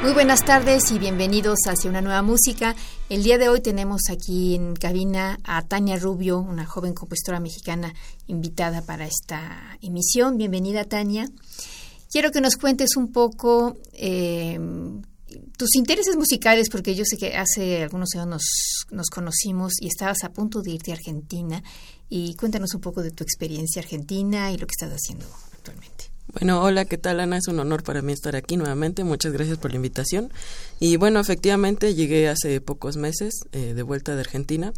Muy buenas tardes y bienvenidos hacia una nueva música. El día de hoy tenemos aquí en cabina a Tania Rubio, una joven compositora mexicana invitada para esta emisión. Bienvenida, Tania. Quiero que nos cuentes un poco eh, tus intereses musicales, porque yo sé que hace algunos años nos, nos, conocimos y estabas a punto de irte a Argentina. Y cuéntanos un poco de tu experiencia argentina y lo que estás haciendo. Bueno, hola, ¿qué tal Ana? Es un honor para mí estar aquí nuevamente. Muchas gracias por la invitación. Y bueno, efectivamente llegué hace pocos meses eh, de vuelta de Argentina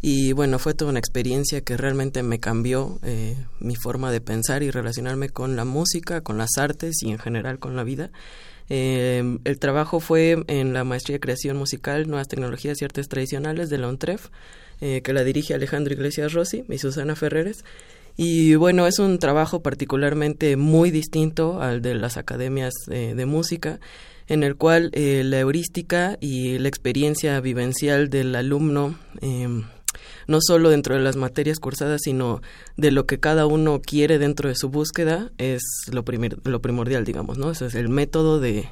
y bueno, fue toda una experiencia que realmente me cambió eh, mi forma de pensar y relacionarme con la música, con las artes y en general con la vida. Eh, el trabajo fue en la maestría de creación musical, nuevas tecnologías y artes tradicionales de la ONTREF, que la dirige Alejandro Iglesias Rossi y Susana Ferreres. Y bueno, es un trabajo particularmente muy distinto al de las academias de música, en el cual eh, la heurística y la experiencia vivencial del alumno, eh, no solo dentro de las materias cursadas, sino de lo que cada uno quiere dentro de su búsqueda, es lo, lo primordial, digamos, ¿no? Ese es el método de,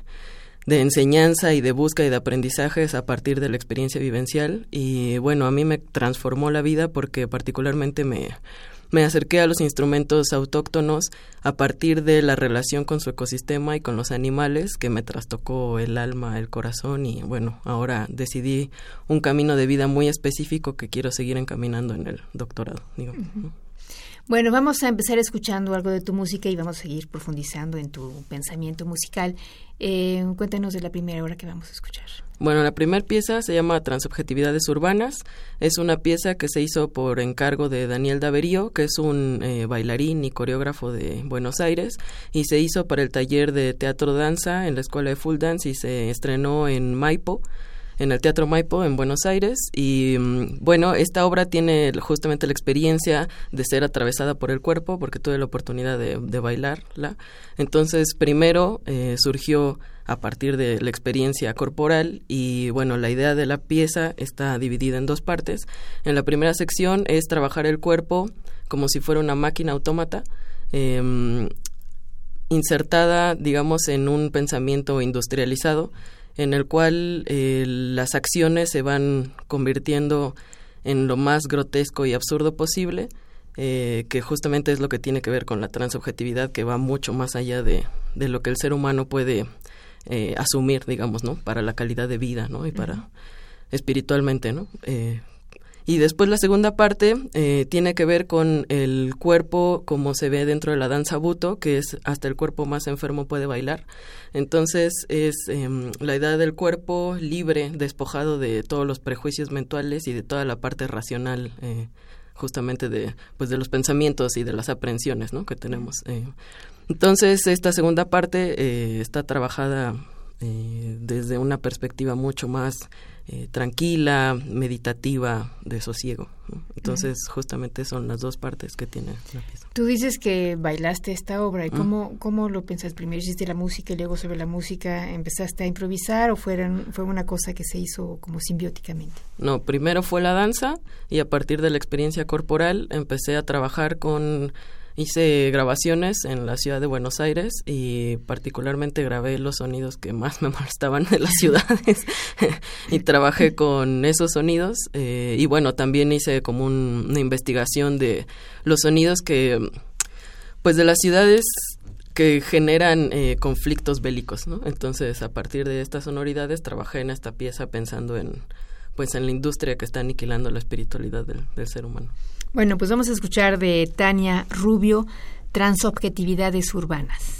de enseñanza y de búsqueda y de aprendizajes a partir de la experiencia vivencial. Y bueno, a mí me transformó la vida porque particularmente me me acerqué a los instrumentos autóctonos a partir de la relación con su ecosistema y con los animales que me trastocó el alma, el corazón y bueno, ahora decidí un camino de vida muy específico que quiero seguir encaminando en el doctorado. Bueno, vamos a empezar escuchando algo de tu música y vamos a seguir profundizando en tu pensamiento musical. Eh, cuéntanos de la primera hora que vamos a escuchar. Bueno, la primera pieza se llama Transobjetividades Urbanas. Es una pieza que se hizo por encargo de Daniel Daverío, que es un eh, bailarín y coreógrafo de Buenos Aires, y se hizo para el taller de teatro danza en la Escuela de Full Dance y se estrenó en Maipo en el Teatro Maipo en Buenos Aires y mm, bueno, esta obra tiene justamente la experiencia de ser atravesada por el cuerpo porque tuve la oportunidad de, bailarla. Entonces, primero eh, surgió a partir de la experiencia corporal y bueno, la idea de la pieza está dividida en dos partes. En la primera sección es trabajar el cuerpo como si fuera una máquina autómata. Em, insertada, digamos, en un pensamiento industrializado en el cual eh, las acciones se van convirtiendo en lo más grotesco y absurdo posible, eh, que justamente es lo que tiene que ver con la transobjetividad, que va mucho más allá de, de lo que el ser humano puede eh, asumir, digamos, ¿no? Para la calidad de vida, ¿no? Y para espiritualmente, ¿no? Y después la segunda parte eh, tiene que ver con el cuerpo como se ve dentro de la danza buto, que es hasta el cuerpo más enfermo puede bailar. Entonces es em, la idea del cuerpo libre, despojado de todos los prejuicios mentales y de toda la parte racional. Eh, justamente de pues de los pensamientos y de las aprensiones que tenemos eh. entonces esta segunda parte está trabajada desde una perspectiva mucho más eh, tranquila, meditativa, de sosiego. Entonces, justamente son las dos partes que tiene la pieza. Tú dices que bailaste esta obra. ¿Y cómo, cómo lo pensas? ¿Primero hiciste la música y luego sobre la música empezaste a improvisar o fueron, fue una cosa que se hizo como simbióticamente? No, primero fue la danza y a partir de la experiencia corporal empecé a trabajar con hice grabaciones en la ciudad de Buenos Aires y particularmente grabé los sonidos que más me molestaban de las ciudades. Y trabajé con esos sonidos eh, y bueno también hice como una investigación de los sonidos que pues de las ciudades que generan eh, conflictos bélicos entonces a partir de estas sonoridades trabajé en esta pieza pensando en pues en la industria que está aniquilando la espiritualidad del ser humano bueno, pues vamos a escuchar de Tania Rubio, Transobjetividades Urbanas.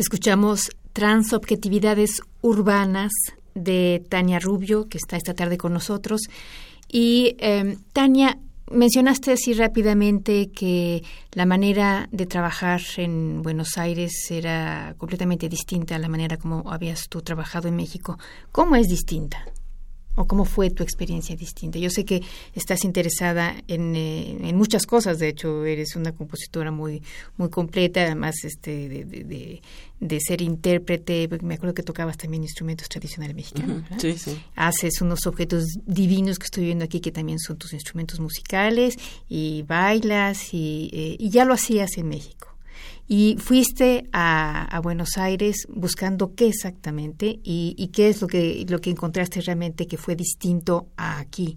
Escuchamos Transobjetividades Urbanas de Tania Rubio, que está esta tarde con nosotros. Y em, Tania, mencionaste así rápidamente que la manera de trabajar en Buenos Aires era completamente distinta a la manera como habías tú trabajado en México. ¿Cómo es distinta? O cómo fue tu experiencia distinta? Yo sé que estás interesada en, eh, en muchas cosas, de hecho eres una compositora muy muy completa, además este de, de, ser intérprete, me acuerdo que tocabas también instrumentos tradicionales mexicanos. Sí, sí. Haces unos objetos divinos que estoy viendo aquí que también son tus instrumentos musicales y bailas y, eh, y ya lo hacías en México. Y fuiste a, Buenos Aires buscando qué exactamente y, qué es lo que, lo que encontraste realmente que fue distinto a aquí.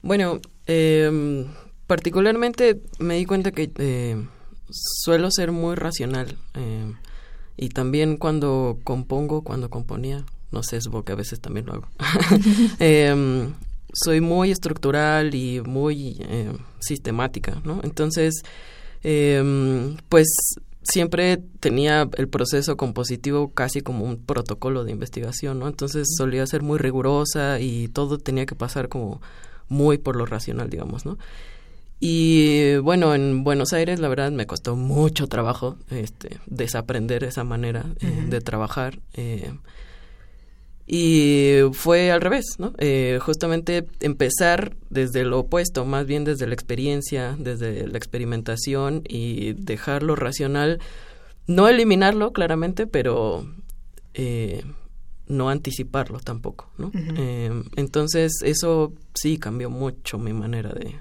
Bueno, em, particularmente me di cuenta que eh, suelo ser muy racional em, y también cuando compongo, cuando componía, no sé, supongo que a veces también lo hago. Em, soy muy estructural y muy sistemática, ¿no? Entonces, eh, pues siempre tenía el proceso compositivo casi como un protocolo de investigación, ¿no? Entonces solía ser muy rigurosa y todo tenía que pasar como muy por lo racional, digamos, ¿no? Y bueno, en Buenos Aires la verdad me costó mucho trabajo este, desaprender esa manera eh, de trabajar. Eh, y fue al revés, ¿no? Eh, justamente empezar desde lo opuesto, más bien desde la experiencia, desde la experimentación y dejarlo racional, no eliminarlo claramente, pero eh, no anticiparlo tampoco, ¿no? Eh, entonces eso sí cambió mucho mi manera de,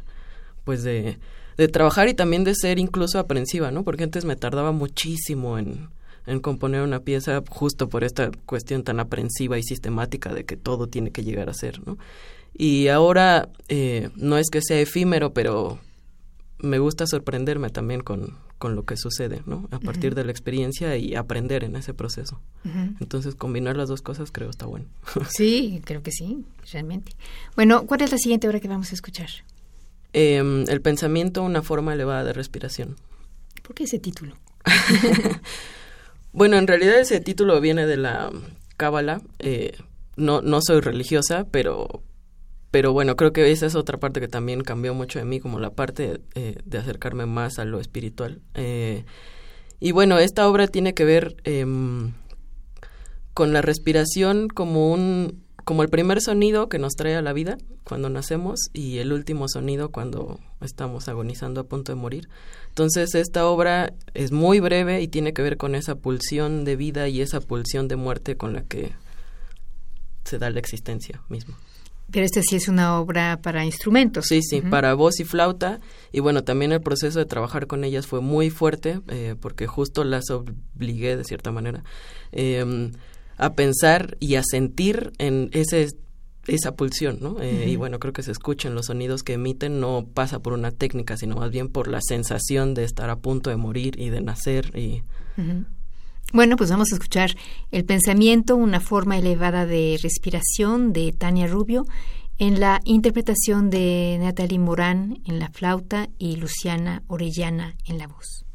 pues de, de trabajar y también de ser incluso aprensiva, ¿no? Porque antes me tardaba muchísimo en en componer una pieza justo por esta cuestión tan aprensiva y sistemática de que todo tiene que llegar a ser, ¿no? Y ahora eh, no es que sea efímero, pero me gusta sorprenderme también con, con lo que sucede, ¿no? A partir de la experiencia y aprender en ese proceso. Entonces, combinar las dos cosas creo está bueno. sí, creo que sí, realmente. Bueno, ¿cuál es la siguiente obra que vamos a escuchar? Em, el pensamiento, una forma elevada de respiración. ¿Por qué ese título? Bueno, en realidad ese título viene de la Cábala. Eh, no, no soy religiosa, pero, pero bueno, creo que esa es otra parte que también cambió mucho de mí, como la parte eh, de acercarme más a lo espiritual. Eh, y bueno, esta obra tiene que ver em, con la respiración como un como el primer sonido que nos trae a la vida cuando nacemos y el último sonido cuando estamos agonizando a punto de morir. Entonces esta obra es muy breve y tiene que ver con esa pulsión de vida y esa pulsión de muerte con la que se da la existencia misma. Pero esta sí es una obra para instrumentos. Sí, sí, para voz y flauta. Y bueno, también el proceso de trabajar con ellas fue muy fuerte eh, porque justo las obligué de cierta manera. Eh, a pensar y a sentir en ese esa pulsión, ¿no? Eh, y bueno, creo que se escuchan los sonidos que emiten, no pasa por una técnica, sino más bien por la sensación de estar a punto de morir y de nacer y... Bueno, pues vamos a escuchar El pensamiento, una forma elevada de respiración de Tania Rubio en la interpretación de Natalie Morán en la flauta y Luciana Orellana en la voz.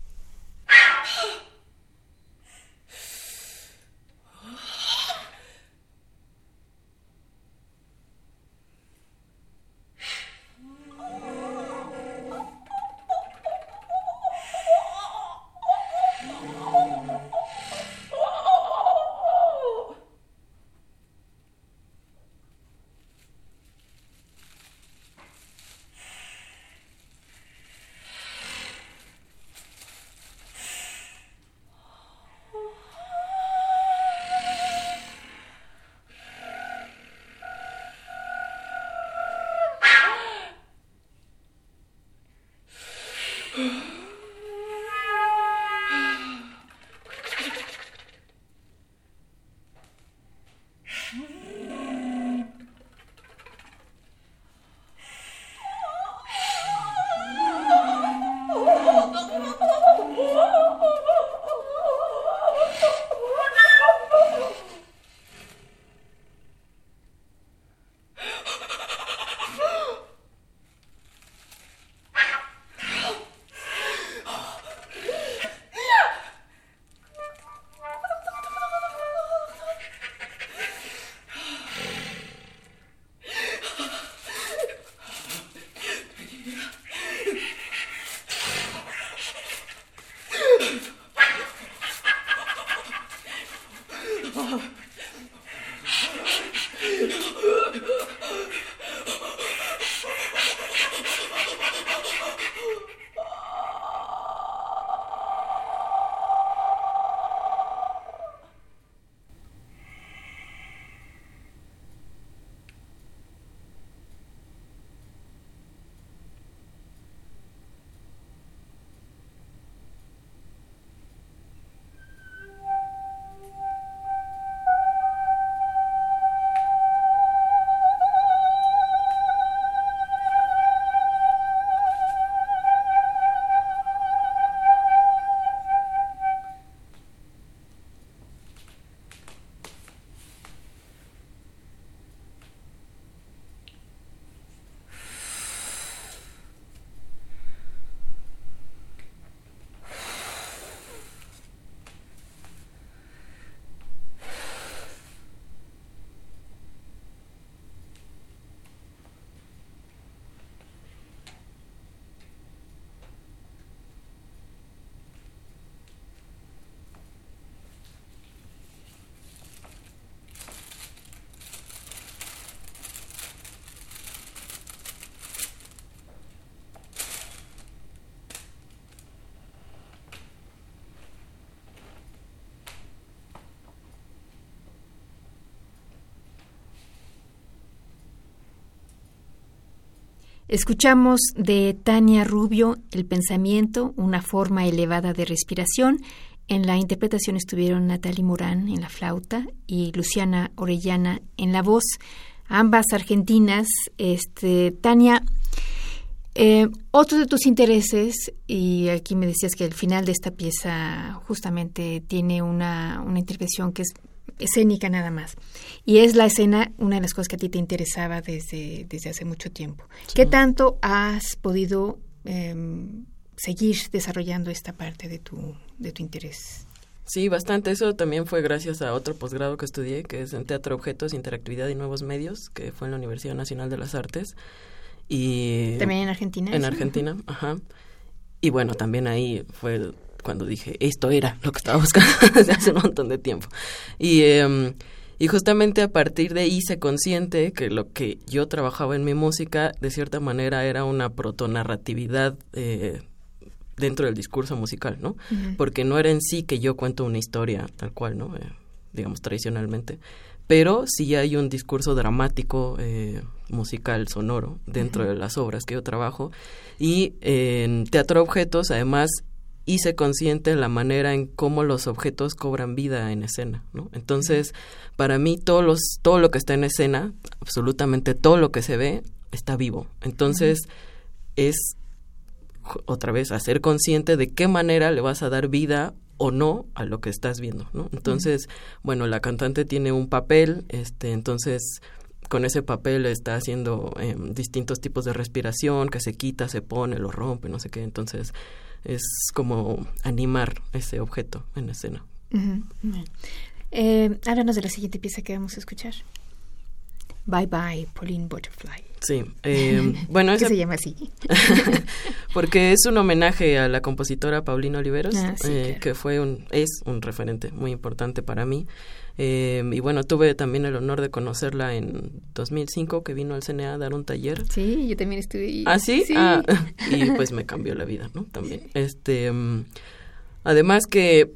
Escuchamos de Tania Rubio El pensamiento, una forma elevada de respiración. En la interpretación estuvieron Natalie Morán en la flauta y Luciana Orellana en la voz, ambas argentinas. Este, Tania, eh, otro de tus intereses, y aquí me decías que el final de esta pieza justamente tiene una, una intervención que es escénica nada más. Y es la escena una de las cosas que a ti te interesaba desde, desde hace mucho tiempo. ¿Qué tanto has podido em, seguir desarrollando esta parte de tu, de tu interés? Sí, bastante. Eso también fue gracias a otro posgrado que estudié, que es en Teatro Objetos, Interactividad y Nuevos Medios, que fue en la Universidad Nacional de las Artes. Y ¿También en Argentina? En Argentina, ajá. Y bueno, también ahí fue cuando dije, esto era lo que estaba buscando desde hace un montón de tiempo. Y, em, y justamente a partir de ahí hice consciente que lo que yo trabajaba en mi música, de cierta manera, era una protonarratividad eh, dentro del discurso musical, ¿no? Porque no era en sí que yo cuento una historia tal cual, ¿no? Eh, digamos, tradicionalmente. Pero sí hay un discurso dramático, eh, musical, sonoro, dentro de las obras que yo trabajo. Y en Teatro Objetos, además, hice consciente la manera en cómo los objetos cobran vida en escena, ¿no? Entonces, para mí todos los, todo lo que está en escena, absolutamente todo lo que se ve, está vivo. Entonces, es otra vez hacer consciente de qué manera le vas a dar vida o no a lo que estás viendo, ¿no? Entonces, bueno, la cantante tiene un papel, este, entonces con ese papel está haciendo em, distintos tipos de respiración, que se quita, se pone, lo rompe, no sé qué. Entonces, es como animar ese objeto en escena. eh, háblanos de la siguiente pieza que vamos a escuchar. Bye Bye, Pauline Butterfly. Sí, eh, bueno, ¿Qué se llama así? porque es un homenaje a la compositora Paulina Oliveros, ah, eh, que fue un, es un referente muy importante para mí. Eh, y bueno, tuve también el honor de conocerla en 2005, que vino al CNA a dar un taller. Sí, yo también estuve ¿Ah, sí? Ah, y pues me cambió la vida, ¿no? También. Este, mm, además que,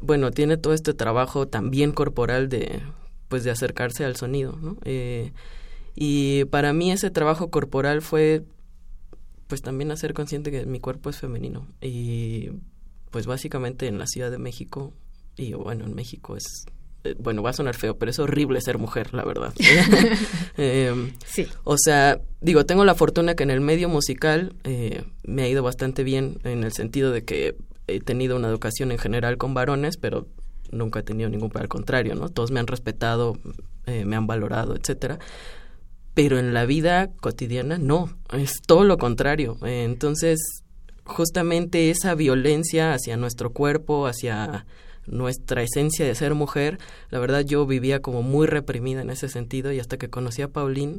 bueno, tiene todo este trabajo también corporal de, pues, de acercarse al sonido, ¿no? Eh, y para mí ese trabajo corporal fue, pues, también hacer consciente que mi cuerpo es femenino. Y, pues, básicamente en la Ciudad de México, y bueno, en México es bueno, va a sonar feo, pero es horrible ser mujer, la verdad. Em, sí. O sea, digo, tengo la fortuna que en el medio musical eh, me ha ido bastante bien en el sentido de que he tenido una educación en general con varones, pero nunca he tenido ningún al contrario, ¿no? Todos me han respetado, eh, me han valorado, etcétera. Pero en la vida cotidiana no, es todo lo contrario. entonces, justamente esa violencia hacia nuestro cuerpo, hacia nuestra esencia de ser mujer, la verdad yo vivía como muy reprimida en ese sentido y hasta que conocí a Pauline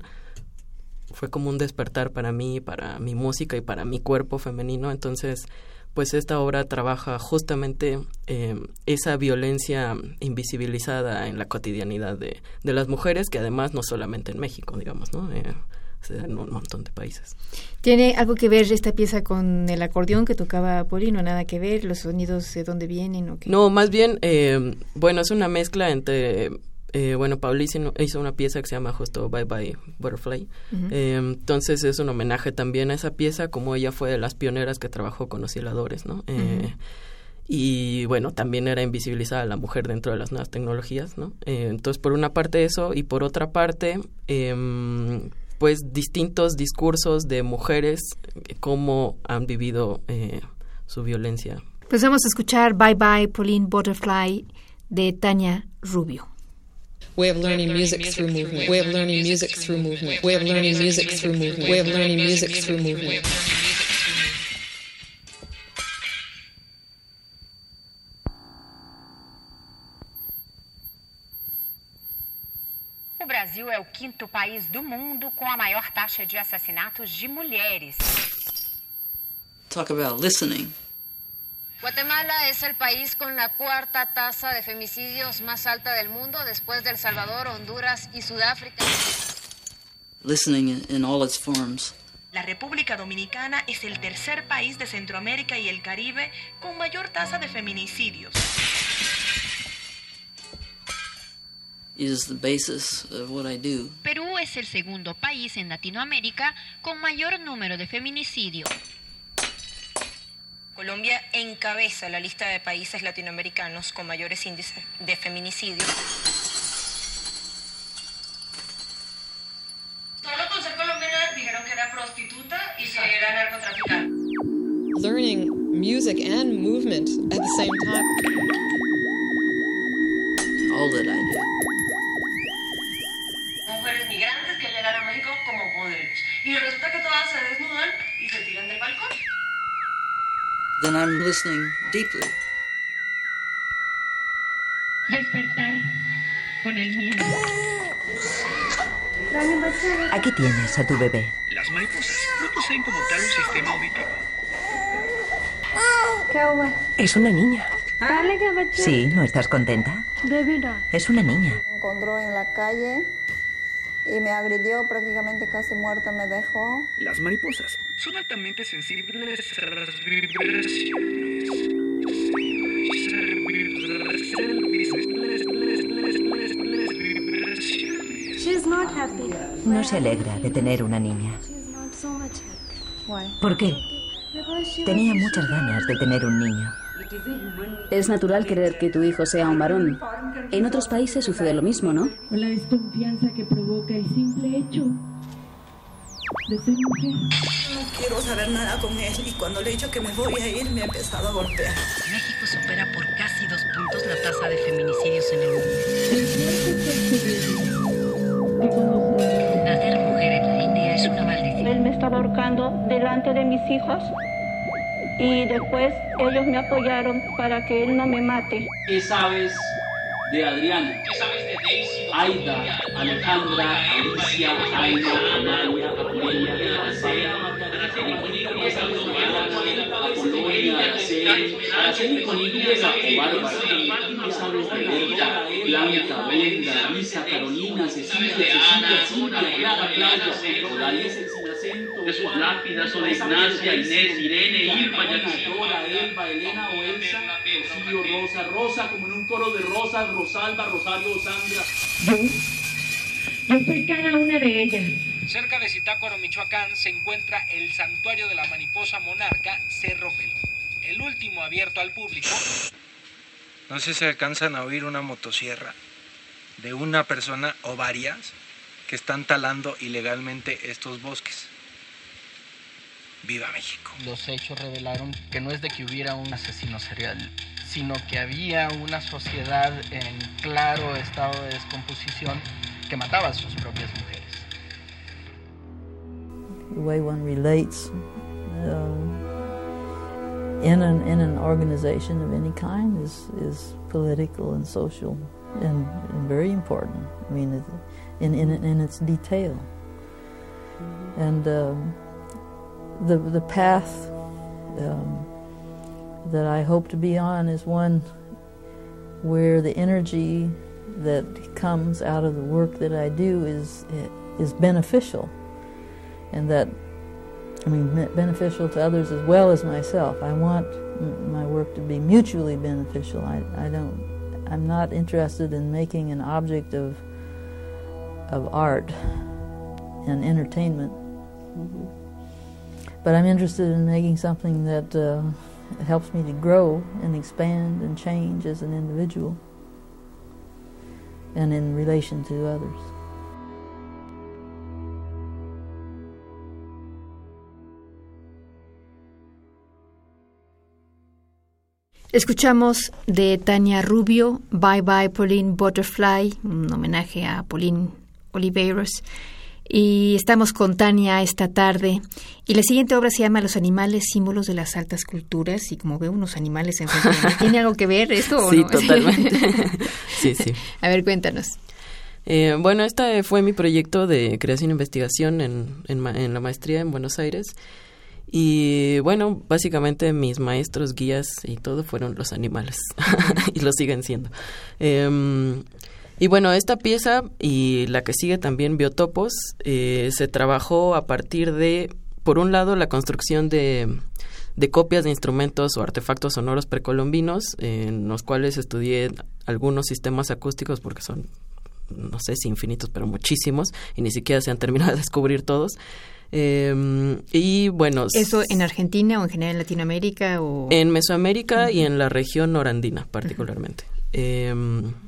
fue como un despertar para mí, para mi música y para mi cuerpo femenino. Entonces, pues esta obra trabaja justamente eh, esa violencia invisibilizada en la cotidianidad de, de, las mujeres, que además no solamente en México, digamos, ¿no? Eh, se da en un montón de países. ¿Tiene algo que ver esta pieza con el acordeón que tocaba Polino? ¿Nada que ver? ¿Los sonidos de dónde vienen? O qué? No, más bien, eh, bueno, es una mezcla entre... Eh, bueno, Pauli hizo una pieza que se llama justo Bye Bye Butterfly. eh, entonces es un homenaje también a esa pieza, como ella fue de las pioneras que trabajó con osciladores, ¿no? Eh, y bueno, también era invisibilizada la mujer dentro de las nuevas tecnologías, ¿no? Eh, entonces, por una parte eso, y por otra parte, eh, pues distintos discursos de mujeres cómo han vivido eh, su violencia. Pues vamos a escuchar Bye Bye Pauline Butterfly de Tania Rubio. Way of learning music through movement. Way of learning music through movement. Way of learning music through movement. Way of learning music through movement. Quinto país do mundo com a maior taxa de assassinatos de mulheres. Talk about listening. Guatemala es el país con la cuarta tasa de femicidios más alta del mundo después de El Salvador, Honduras y Sudáfrica. Listening in all its forms. La República Dominicana es el tercer país de Centroamérica y el Caribe con mayor tasa de feminicidios. Is the basis of what I do. Perú es el segundo país en Latinoamérica con mayor número de feminicidio. Colombia encabeza la lista de países latinoamericanos con mayores índices de feminicidio. Solo con ser colombiana dijeron que era prostituta y que era narcotraficante. Learning music and movement at the same time. All that I do. Then I'm listening deeply. Despertar con el miedo. Aquí tienes a tu bebé. Las mariposas no poseen como tal un sistema auditivo. Es una niña. Sí, ¿no estás contenta? Es una niña. Encontró en la calle y me agredió, prácticamente casi muerta me dejó. Las mariposas son altamente sensibles a las vibraciones. No se alegra de tener una niña. ¿Por qué? Tenía muchas ganas de tener un niño. Es natural querer que tu hijo sea un varón. En otros países sucede lo mismo, ¿no? O la desconfianza que provoca el simple hecho de ser mujer. No quiero saber nada con él y cuando le he dicho que me voy a ir me ha empezado a golpear. México supera por casi dos puntos la tasa de feminicidios en el mundo. Nacer mujer en la India es una maldición. Él me estaba ahorcando delante de mis hijos y después ellos me apoyaron para que él no me mate. ¿Qué sabes de Adriana? ¿Qué sabes de Daisy? Aida, Alejandra, Alicia, Aina, Amalia, Amelia, Araceli, Apolonia, Araceli, Araceli con Y Bárbara. ¿Qué sabes de Berta, Blanca, Brenda, Lisa, Carolina, Cecilia, Cecilia, Cintia, Clara, Claudia, acento, de sus lápidas son Ignacia, Inés, Irene, Irma, Dora, Elba, Elena o Elsa, Rocío, Rosa, Rosa, como en un coro de rosas, Rosalba, Rosario, Sandra. Yo, yo soy cada una de ellas. Cerca de Zitácuaro, Michoacán, se encuentra el santuario de la mariposa monarca Cerro Pelón, el último abierto al público. No sé si alcanzan a oír una motosierra de una persona o varias que están talando ilegalmente estos bosques. Viva México. Los hechos revelaron que no es de que hubiera un asesino serial, sino que había una sociedad en claro estado de descomposición que mataba a sus propias mujeres. The way one relates uh, in an in an organization of any kind is is political and social and, and very important. I mean, in in in its detail. And um, the the path um, that I hope to be on is one where the energy that comes out of the work that I do is is beneficial, and that I mean beneficial to others as well as myself. I want my work to be mutually beneficial. I, I don't. I'm not interested in making an object of of art and entertainment. Mm-hmm. But I'm interested in making something that uh, helps me to grow and expand and change as an individual and in relation to others. Escuchamos de Tania Rubio, Bye Bye Pauline Butterfly, un homenaje a Pauline Oliveros. Y estamos con Tania esta tarde. Y la siguiente obra se llama Los animales, símbolos de las altas culturas. Y como veo unos animales en ¿tiene algo que ver esto? sí, no? totalmente. sí, sí. A ver, cuéntanos. Eh, bueno, este fue mi proyecto de creación e investigación en, en, en la maestría en Buenos Aires. Y bueno, básicamente mis maestros, guías y todo fueron los animales y lo siguen siendo. Eh, y bueno, esta pieza y la que sigue también, Biotopos, eh, se trabajó a partir de, por un lado, la construcción de, de copias de instrumentos o artefactos sonoros precolombinos, en los cuales estudié algunos sistemas acústicos porque son no sé si infinitos, pero muchísimos, y ni siquiera se han terminado de descubrir todos. Eh, y bueno. ¿Eso en Argentina o en general en Latinoamérica? O... En Mesoamérica y en la región norandina, particularmente. Eh,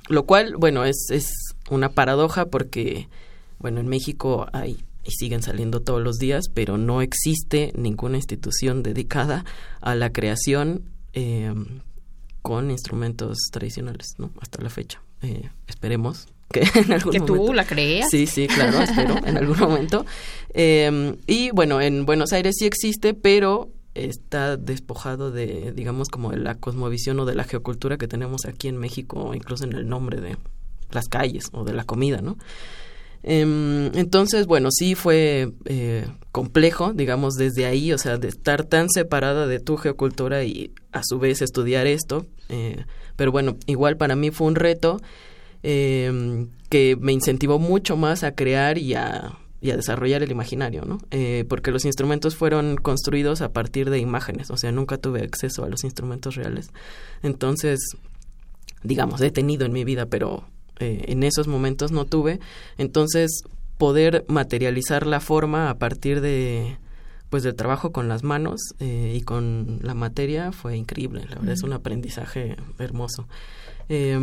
lo cual, bueno, es, es una paradoja porque, bueno, en México hay y siguen saliendo todos los días, pero no existe ninguna institución dedicada a la creación eh, con instrumentos tradicionales, ¿no? Hasta la fecha. Eh, esperemos que en algún que momento. tú la creas. Sí, sí, claro, espero, en algún momento. Eh, y bueno, en Buenos Aires sí existe, pero está despojado de, digamos, como de la cosmovisión o de la geocultura que tenemos aquí en México, incluso en el nombre de las calles o de la comida, ¿no? Eh, entonces, bueno, sí fue eh, complejo, digamos, desde ahí, o sea, de estar tan separada de tu geocultura y a su vez estudiar esto. Eh, pero bueno, igual para mí fue un reto eh, que me incentivó mucho más a crear y a, y a desarrollar el imaginario, ¿no? Eh, porque los instrumentos fueron construidos a partir de imágenes, o sea, nunca tuve acceso a los instrumentos reales. Entonces, digamos, he tenido en mi vida, pero eh, en esos momentos no tuve. Entonces, poder materializar la forma a partir de pues del trabajo con las manos eh, y con la materia fue increíble, la verdad es un aprendizaje hermoso. Eh,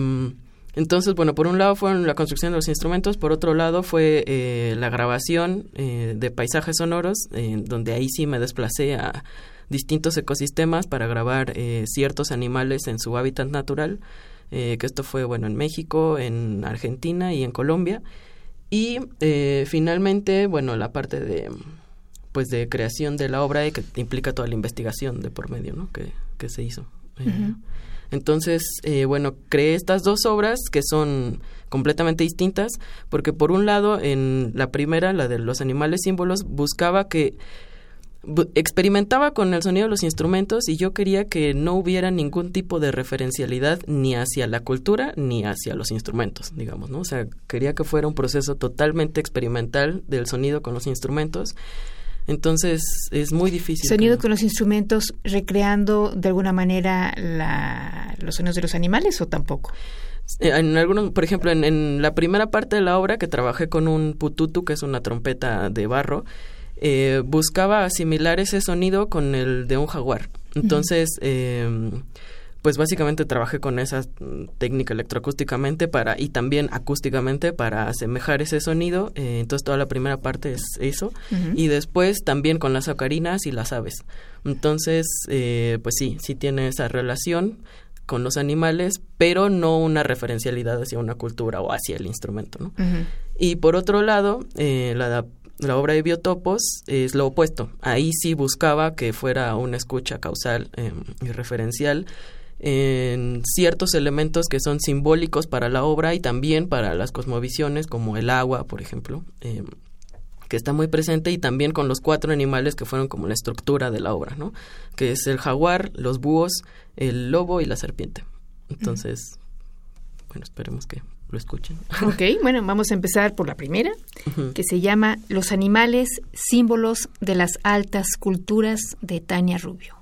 entonces, bueno, por un lado fue la construcción de los instrumentos, por otro lado fue eh, la grabación eh, de paisajes sonoros, eh, donde ahí sí me desplacé a distintos ecosistemas para grabar eh, ciertos animales en su hábitat natural, eh, que esto fue, bueno, en México, en Argentina y en Colombia. Y finalmente, bueno, la parte de pues de creación de la obra y que implica toda la investigación de por medio, ¿no? Que, que se hizo. Entonces, eh, bueno, creé estas dos obras que son completamente distintas, porque por un lado, en la primera, la de los animales símbolos, buscaba que experimentaba con el sonido de los instrumentos y yo quería que no hubiera ningún tipo de referencialidad ni hacia la cultura ni hacia los instrumentos, digamos, ¿no? O sea, quería que fuera un proceso totalmente experimental del sonido con los instrumentos. Entonces, es muy difícil. Sonido con los instrumentos, recreando de alguna manera la, los sonidos de los animales o tampoco. Eh, En algunos, por ejemplo, en, en la primera parte de la obra que trabajé con un pututu, que es una trompeta de barro, eh, buscaba asimilar ese sonido con el de un jaguar. Entonces, eh, pues básicamente trabajé con esa mm, técnica electroacústicamente para y también acústicamente para asemejar ese sonido. Eh, entonces toda la primera parte es eso y después también con las ocarinas y las aves. Entonces, eh, pues sí, sí tiene esa relación con los animales, pero no una referencialidad hacia una cultura o hacia el instrumento. Y por otro lado, eh, la, la obra de biotopos es lo opuesto. Ahí sí buscaba que fuera una escucha causal eh, y referencial en ciertos elementos que son simbólicos para la obra y también para las cosmovisiones, como el agua, por ejemplo, eh, que está muy presente y también con los cuatro animales que fueron como la estructura de la obra, ¿no? Que es el jaguar, los búhos, el lobo y la serpiente. Entonces, bueno, esperemos que lo escuchen. Ok, bueno, vamos a empezar por la primera, que se llama Los animales, símbolos de las altas culturas de Tania Rubio.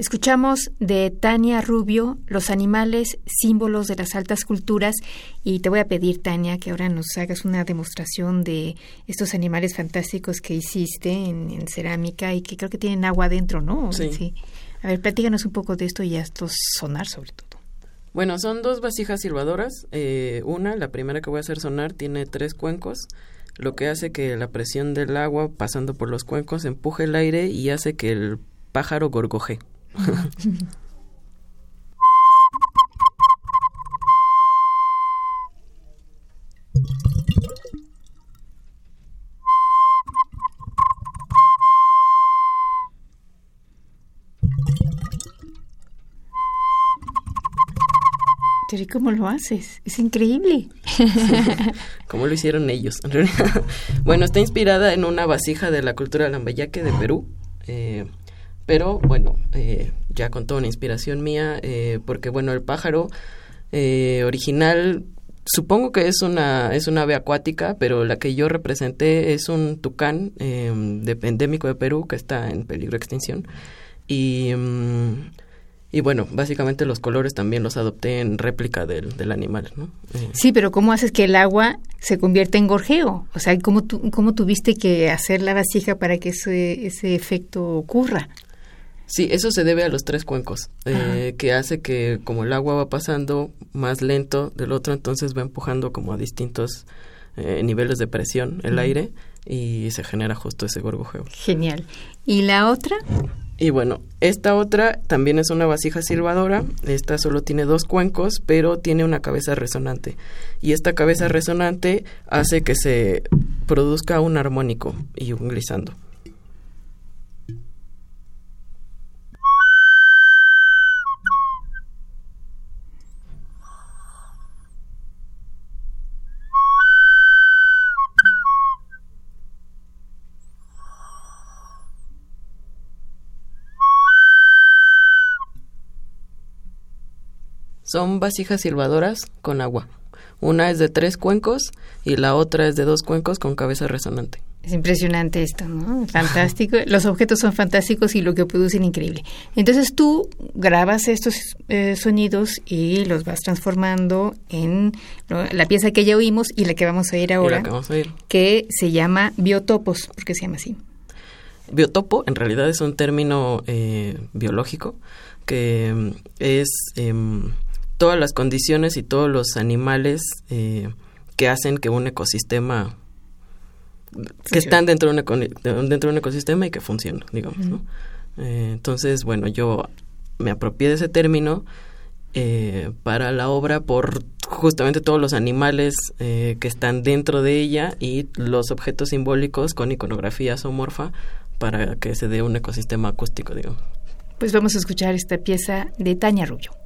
Escuchamos de Tania Rubio Los animales, símbolos de las altas culturas y te voy a pedir, Tania, que ahora nos hagas una demostración de estos animales fantásticos que hiciste en, cerámica y que creo que tienen agua adentro, ¿no? Sí. A ver, platícanos un poco de esto y a estos sonar sobre todo. Bueno, son dos vasijas silbadoras. Eh, una, la primera que voy a hacer sonar, tiene tres cuencos lo que hace que la presión del agua pasando por los cuencos empuje el aire y hace que el pájaro gorgoje. ¿Cómo lo haces? Es increíble. ¿Cómo lo hicieron ellos? bueno, está inspirada en una vasija de la cultura lambayaque de Perú. Eh, pero bueno, eh, ya con toda una inspiración mía, eh, porque bueno, el pájaro eh, original supongo que es una es una ave acuática, pero la que yo representé es un tucán de, endémico de Perú que está en peligro de extinción y mm, y bueno, básicamente los colores también los adopté en réplica del, del animal, ¿no? Sí, pero ¿cómo haces que el agua se convierta en gorjeo? O sea, ¿cómo, cómo tuviste que hacer la vasija para que ese, ese efecto ocurra? Sí, eso se debe a los tres cuencos, eh, que hace que como el agua va pasando más lento del otro, entonces va empujando como a distintos eh, niveles de presión el aire y se genera justo ese gorgojeo. Genial. ¿Y la otra? Y bueno, esta otra también es una vasija silbadora. Esta solo tiene dos cuencos, pero tiene una cabeza resonante. Y esta cabeza resonante hace que se produzca un armónico y un glissando. Son vasijas silbadoras con agua. Una es de tres cuencos y la otra es de dos cuencos con cabeza resonante. Es impresionante esto, ¿no? Fantástico. Los objetos son fantásticos y lo que producen increíble. Entonces tú grabas estos eh, sonidos y los vas transformando en la pieza que ya oímos y la que vamos a oír ahora, que, vamos a oír. que se llama biotopos, porque se llama así. Biotopo en realidad es un término eh, biológico que mm, es... Em, todas las condiciones y todos los animales eh, que hacen que un ecosistema que están dentro de, un, dentro de un ecosistema y que funcionan, digamos, ¿no? Eh, entonces, bueno, yo me apropié de ese término eh, para la obra por justamente todos los animales que están dentro de ella y los objetos simbólicos con iconografía zoomorfa para que se dé un ecosistema acústico, digamos. Pues vamos a escuchar esta pieza de Tania Rubio.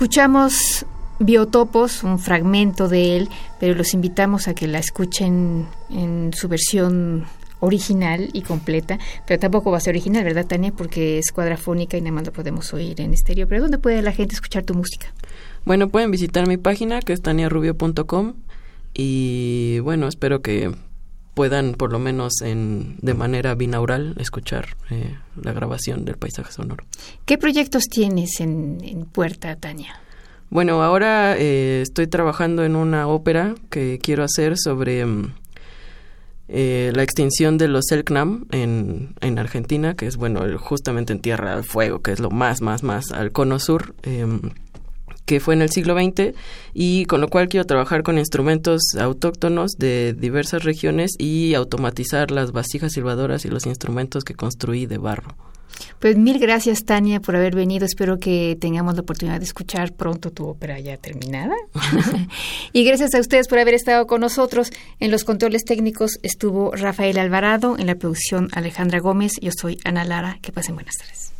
Escuchamos Biotopos, un fragmento de él, pero los invitamos a que la escuchen en su versión original y completa, pero tampoco va a ser original, ¿verdad, Tania? Porque es cuadrafónica y nada más lo podemos oír en estéreo. Pero ¿dónde puede la gente escuchar tu música? Bueno, pueden visitar mi página que es taniarubio.com y bueno, espero que puedan por lo menos en, de manera binaural escuchar eh, la grabación del paisaje sonoro. ¿Qué proyectos tienes en, en puerta, Tania? Bueno, ahora eh, estoy trabajando en una ópera que quiero hacer sobre mm, eh, la extinción de los Selknam en, en Argentina, que es, bueno, justamente en Tierra del Fuego, que es lo más, más, más al cono sur. Que fue en el siglo XX y con lo cual quiero trabajar con instrumentos autóctonos de diversas regiones y automatizar las vasijas silbadoras y los instrumentos que construí de barro. Pues mil gracias, Tania, por haber venido. Espero que tengamos la oportunidad de escuchar pronto tu ópera ya terminada. y gracias a ustedes por haber estado con nosotros. En los controles técnicos estuvo Rafael Alvarado, en la producción Alejandra Gómez. Yo soy Ana Lara. Que pasen buenas tardes.